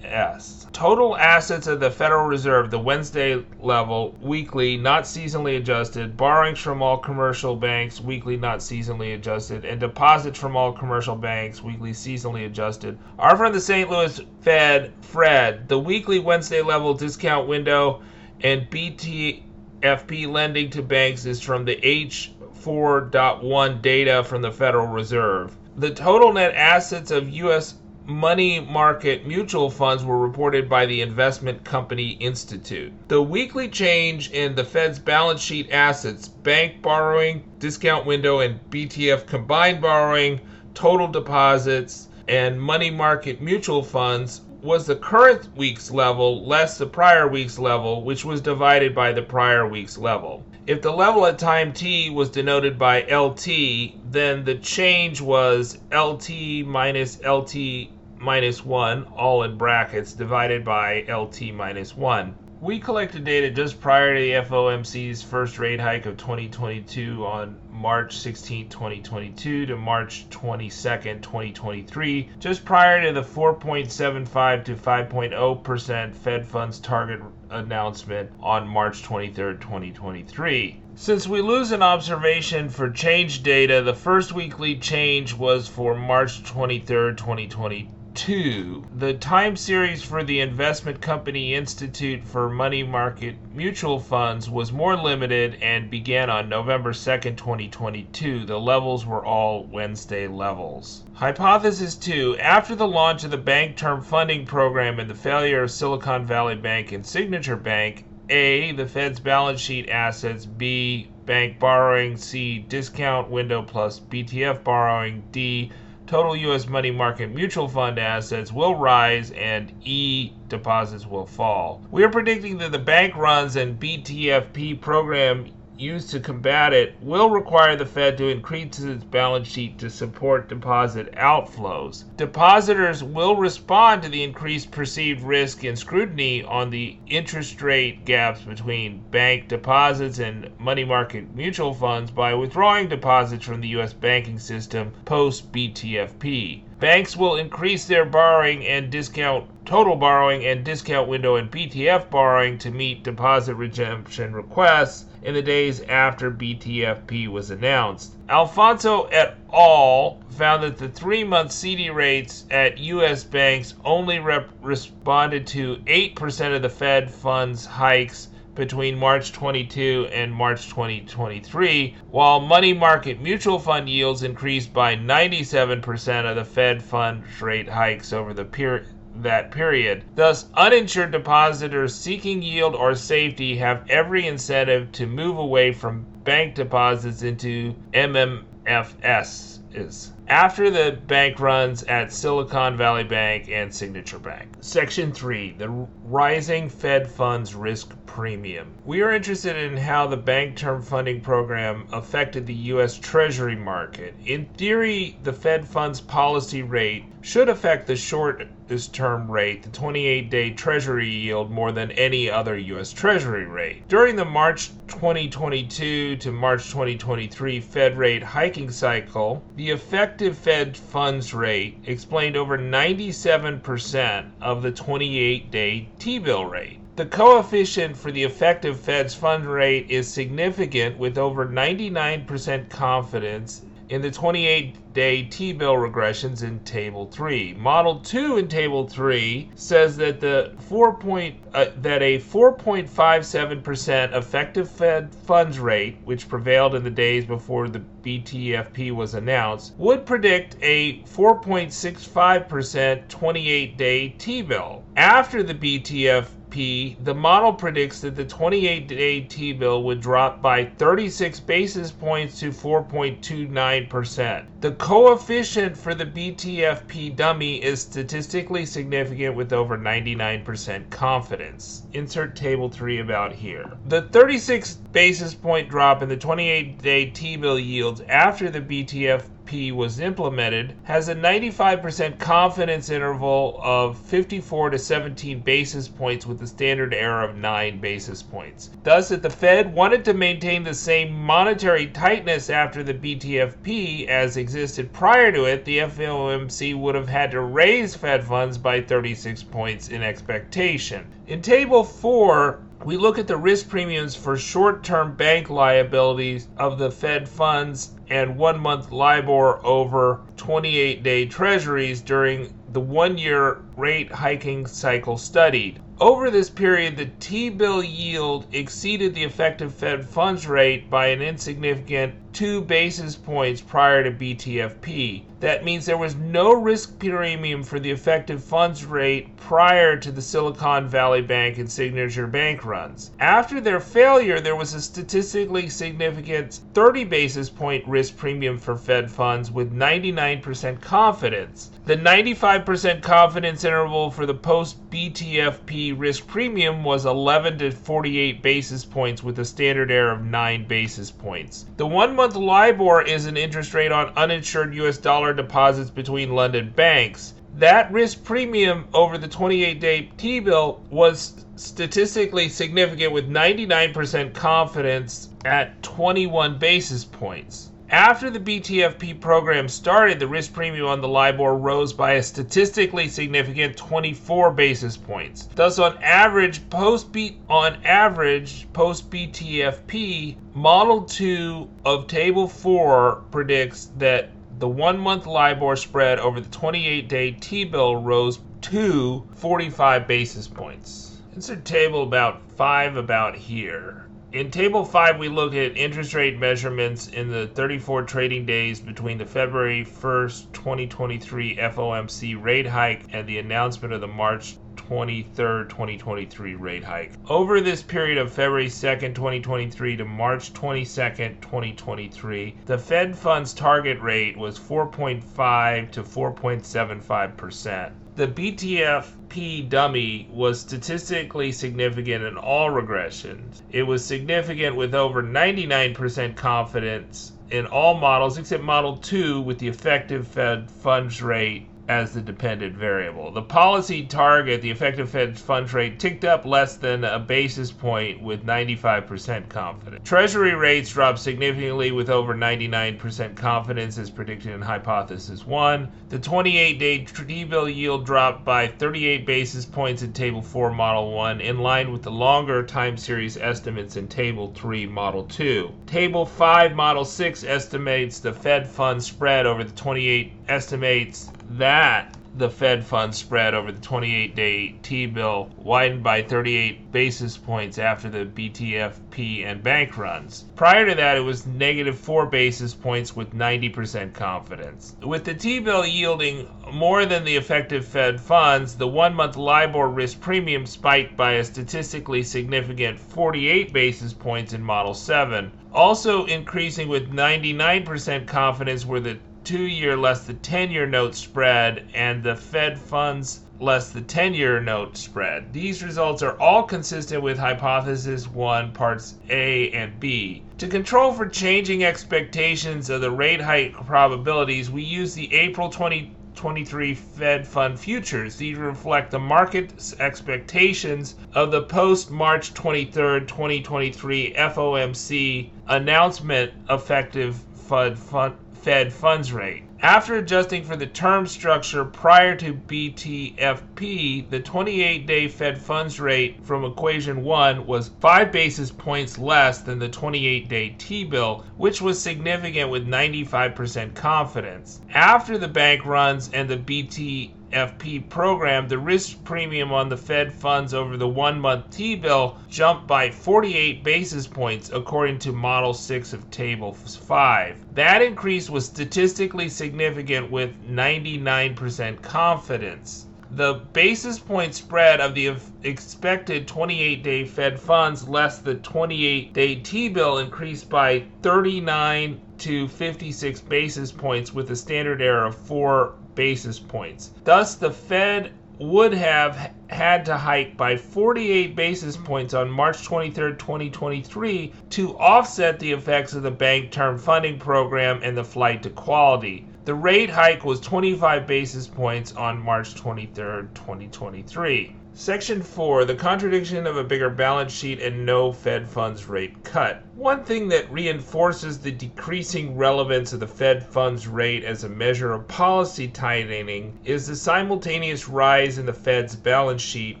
MMFS. Total assets of the Federal Reserve, the Wednesday level, weekly, not seasonally adjusted, borrowings from all commercial banks, weekly, not seasonally adjusted, and deposits from all commercial banks, weekly, seasonally adjusted, are from the St. Louis Fed, Fred. The weekly Wednesday level discount window and BTFP lending to banks is from the H4.1 data from the Federal Reserve. The total net assets of U.S. money market mutual funds were reported by the Investment Company Institute. The weekly change in the Fed's balance sheet assets, bank borrowing, discount window, and BTF combined borrowing, total deposits, and money market mutual funds was the current week's level less the prior week's level, which was divided by the prior week's level. If the level at time t was denoted by LT, then the change was LT minus LT minus 1, all in brackets, divided by LT minus 1. We collected data just prior to the FOMC's first rate hike of 2022 on March 16, 2022 to March 22, 2023, just prior to the 4.75 to 5.0% Fed funds target announcement on March 23, 2023. Since we lose an observation for change data, the first weekly change was for March 23, 2022 two, the time series for the Investment Company Institute for Money Market Mutual Funds was more limited and began on November 2nd, 2022. The levels were all Wednesday levels. Hypothesis 2 After the launch of the Bank Term Funding Program and the failure of Silicon Valley Bank and Signature Bank, A. The Fed's balance sheet assets, B. Bank borrowing, C. Discount window plus BTF borrowing, D total U.S. money market mutual fund assets will rise and E deposits will fall. We are predicting that the bank runs and BTFP program used to combat it will require the Fed to increase its balance sheet to support deposit outflows. Depositors will respond to the increased perceived risk and scrutiny on the interest rate gaps between bank deposits and money market mutual funds by withdrawing deposits from the U.S. banking system post BTFP. Banks will increase their borrowing and discount total borrowing and discount window and BTF borrowing to meet deposit redemption requests in the days after BTFP was announced. Alfonso et al. found that the three month CD rates at U.S. banks only rep- responded to 8% of the Fed funds hikes between March 22 and March 2023, while money market mutual fund yields increased by 97% of the Fed funds rate hikes over the period that period. Thus, uninsured depositors seeking yield or safety have every incentive to move away from bank deposits into MMFS is after the bank runs at Silicon Valley Bank and Signature Bank. Section 3 The Rising Fed Funds Risk Premium. We are interested in how the Bank Term Funding Program affected the U.S. Treasury market. In theory, the Fed funds policy rate should affect the shortest term rate, the 28 day Treasury yield, more than any other U.S. Treasury rate. During the March 2022 to March 2023 Fed rate hiking cycle, the effective Fed funds rate explained over 97% of the 28 day T bill rate. The coefficient for the effective Fed's fund rate is significant with over 99% confidence in the 28 day T bill regressions in Table 3. Model 2 in Table 3 says that, the 4 point, uh, that a 4.57% effective Fed funds rate, which prevailed in the days before the BTFP was announced, would predict a 4.65% 28 day T bill. After the BTFP the model predicts that the 28 day T bill would drop by 36 basis points to 4.29%. The coefficient for the BTFP dummy is statistically significant with over 99% confidence. Insert table 3 about here. The 36 basis point drop in the 28 day T bill yields after the BTFP P was implemented has a 95% confidence interval of 54 to 17 basis points with a standard error of 9 basis points. Thus, if the Fed wanted to maintain the same monetary tightness after the BTFP as existed prior to it, the FOMC would have had to raise Fed funds by 36 points in expectation. In Table 4, we look at the risk premiums for short term bank liabilities of the Fed funds and one month LIBOR over 28 day treasuries during the one year rate hiking cycle studied. Over this period, the T bill yield exceeded the effective Fed funds rate by an insignificant two basis points prior to BTFP. That means there was no risk premium for the effective funds rate prior to the Silicon Valley Bank and Signature Bank runs. After their failure, there was a statistically significant 30 basis point risk premium for Fed funds with 99% confidence. The 95% confidence interval for the post BTFP risk premium was 11 to 48 basis points with a standard error of 9 basis points. The one month LIBOR is an interest rate on uninsured US dollar deposits between London banks. That risk premium over the 28 day T bill was statistically significant with 99% confidence at 21 basis points. After the BTFP program started, the risk premium on the LIBOR rose by a statistically significant 24 basis points. Thus, on average, post on average post BTFP, Model 2 of Table 4 predicts that the one month LIBOR spread over the 28 day T bill rose to 45 basis points. Insert table about 5 about here. In Table 5, we look at interest rate measurements in the 34 trading days between the February 1st, 2023 FOMC rate hike and the announcement of the March 23rd, 2023 rate hike. Over this period of February 2nd, 2023 to March 22nd, 2023, the Fed funds target rate was 4.5 to 4.75%. The BTFP dummy was statistically significant in all regressions. It was significant with over 99% confidence in all models except Model 2 with the effective Fed funds rate as the dependent variable. The policy target, the effective Fed funds rate, ticked up less than a basis point with 95% confidence. Treasury rates dropped significantly with over 99% confidence as predicted in hypothesis 1. The 28 day T bill yield dropped by 38 basis points in Table 4 Model 1, in line with the longer time series estimates in Table 3 Model 2. Table 5 Model 6 estimates the Fed funds spread over the 28 estimates that the Fed funds spread over the 28 day T bill widened by 38 basis points after the BTFP and bank runs. Prior to that, it was negative 4 basis points with 90% confidence. With the T bill yielding more than the effective Fed funds, the one month LIBOR risk premium spiked by a statistically significant 48 basis points in Model 7. Also increasing with 99% confidence were the two year less the 10 year note spread and the Fed funds less the 10 year note spread. These results are all consistent with hypothesis 1, parts A and B. To control for changing expectations of the rate hike probabilities, we use the April 2023 Fed Fund futures. These reflect the market's expectations of the post March 23, 2023 FOMC announcement effective Fed fund Fed funds rate. After adjusting for the term structure prior to BTFP, the 28 day Fed funds rate from equation 1 was 5 basis points less than the 28 day T bill, which was significant with 95% confidence. After the bank runs and the BT FP program, the risk premium on the Fed funds over the one month T bill jumped by 48 basis points, according to Model 6 of Table 5. That increase was statistically significant with 99% confidence. The basis point spread of the expected 28 day Fed funds less the 28 day T bill increased by 39 to 56 basis points with a standard error of 4 basis points. Thus, the Fed would have had to hike by 48 basis points on March 23, 2023, to offset the effects of the Bank Term Funding Program and the flight to quality. The rate hike was 25 basis points on March 23, 2023. Section 4 The contradiction of a bigger balance sheet and no Fed funds rate cut. One thing that reinforces the decreasing relevance of the Fed funds rate as a measure of policy tightening is the simultaneous rise in the Fed's balance sheet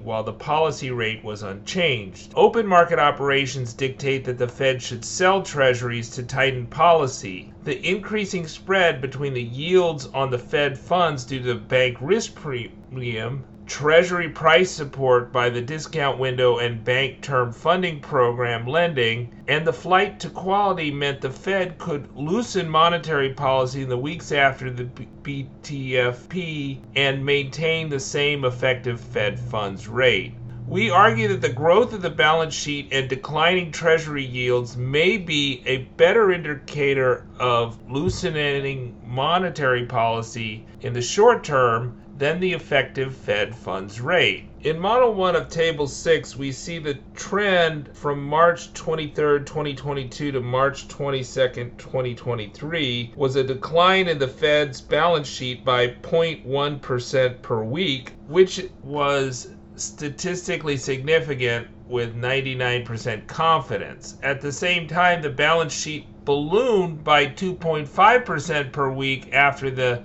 while the policy rate was unchanged. Open market operations dictate that the Fed should sell treasuries to tighten policy. The increasing spread between the yields on the Fed funds due to the bank risk premium Treasury price support by the discount window and bank term funding program lending, and the flight to quality meant the Fed could loosen monetary policy in the weeks after the BTFP and maintain the same effective Fed funds rate. We argue that the growth of the balance sheet and declining treasury yields may be a better indicator of loosening monetary policy in the short term than the effective Fed funds rate. In Model 1 of Table 6, we see the trend from March 23, 2022 to March 22, 2023 was a decline in the Fed's balance sheet by 0.1% per week, which was statistically significant with 99% confidence. At the same time, the balance sheet ballooned by 2.5% per week after the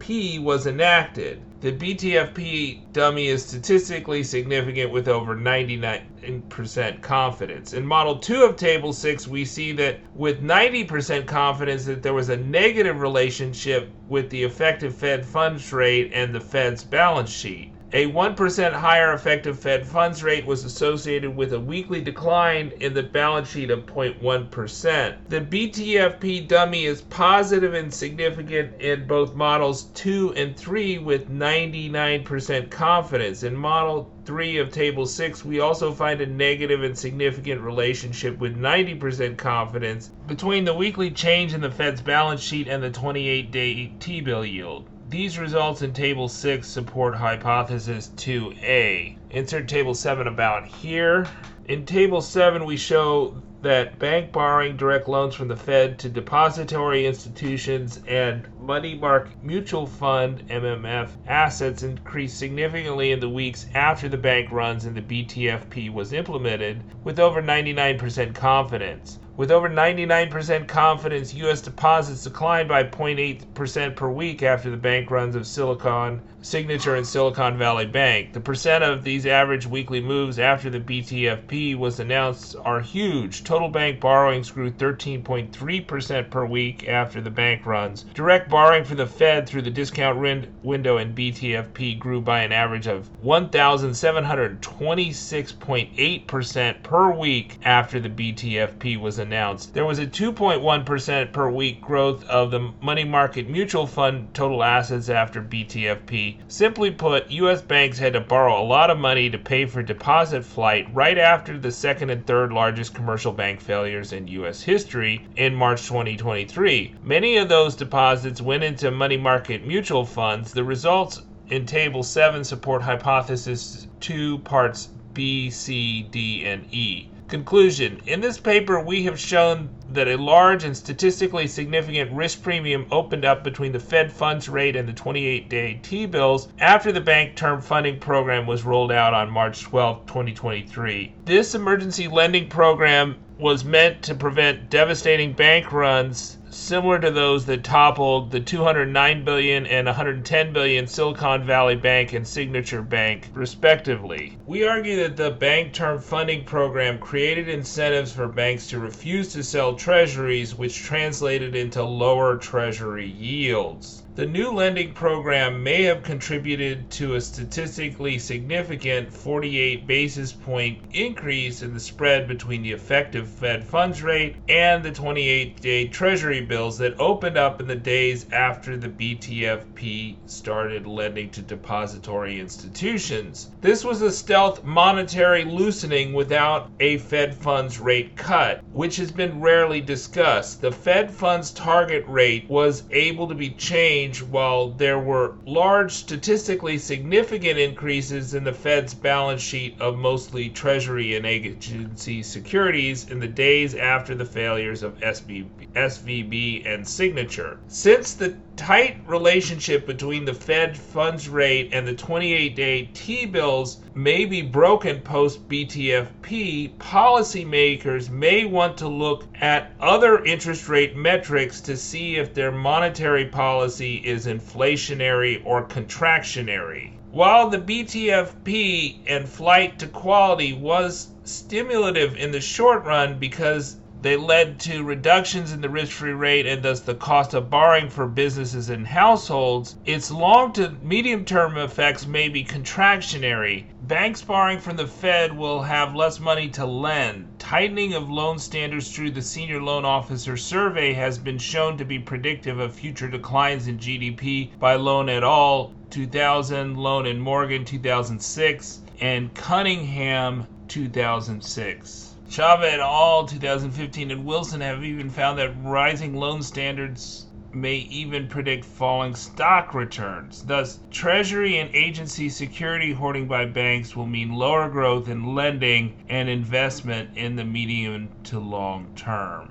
BTFP was enacted. The BTFP dummy is statistically significant with over 99% confidence. In Model 2 of Table 6, we see that with 90% confidence that there was a negative relationship with the effective Fed funds rate and the Fed's balance sheet. A 1% higher effective Fed funds rate was associated with a weekly decline in the balance sheet of 0.1%. The BTFP dummy is positive and significant in both models 2 and 3 with 99% confidence. In model 3 of table 6, we also find a negative and significant relationship with 90% confidence between the weekly change in the Fed's balance sheet and the 28 day T bill yield. These results in Table 6 support hypothesis 2a. Insert Table 7 about here. In Table 7, we show that bank borrowing direct loans from the Fed to depository institutions and money market mutual fund MMF assets increased significantly in the weeks after the bank runs and the BTFP was implemented with over 99% confidence. With over 99% confidence, U.S. deposits declined by 0.8% per week after the bank runs of Silicon Signature and Silicon Valley Bank. The percent of these average weekly moves after the BTFP was announced are huge. Total bank borrowings grew 13.3% per week after the bank runs. Direct borrowing from the Fed through the discount window and BTFP grew by an average of 1,726.8% per week after the BTFP was announced. There was a 2.1% per week growth of the money market mutual fund total assets after BTFP. Simply put, U.S. banks had to borrow a lot of money to pay for deposit flight right after the second and third largest commercial bank failures in U.S. history in March 2023. Many of those deposits went into money market mutual funds. The results in Table 7 support hypothesis 2 parts B, C, D, and E. Conclusion In this paper, we have shown that a large and statistically significant risk premium opened up between the Fed funds rate and the 28 day T bills after the Bank Term Funding Program was rolled out on March 12, 2023. This emergency lending program was meant to prevent devastating bank runs similar to those that toppled the 209 billion and 110 billion Silicon Valley Bank and Signature Bank, respectively. We argue that the Bank Term Funding Program created incentives for banks to refuse to sell treasuries, which translated into lower treasury yields. The new lending program may have contributed to a statistically significant 48 basis point increase in the spread between the effective Fed funds rate and the 28 day Treasury bills that opened up in the days after the BTFP started lending to depository institutions. This was a stealth monetary loosening without a Fed funds rate cut, which has been rarely discussed. The Fed funds target rate was able to be changed while there were large statistically significant increases in the Fed's balance sheet of mostly Treasury and agency securities in the days after the failures of SVB, SVB and Signature. Since the tight relationship between the Fed funds rate and the 28 day T bills may be broken post BTFP, policymakers may want to look at other interest rate metrics to see if their monetary policy is inflationary or contractionary. While the BTFP and flight to quality was stimulative in the short run because They led to reductions in the risk free rate and thus the cost of borrowing for businesses and households. Its long to medium term effects may be contractionary. Banks borrowing from the Fed will have less money to lend. Tightening of loan standards through the Senior Loan Officer Survey has been shown to be predictive of future declines in GDP by Lown et al. 2000, Lown and Morgan 2006, and Cunningham 2006. Chava et al. 2015 and Wilson have even found that rising loan standards may even predict falling stock returns. Thus, Treasury and agency security hoarding by banks will mean lower growth in lending and investment in the medium to long term.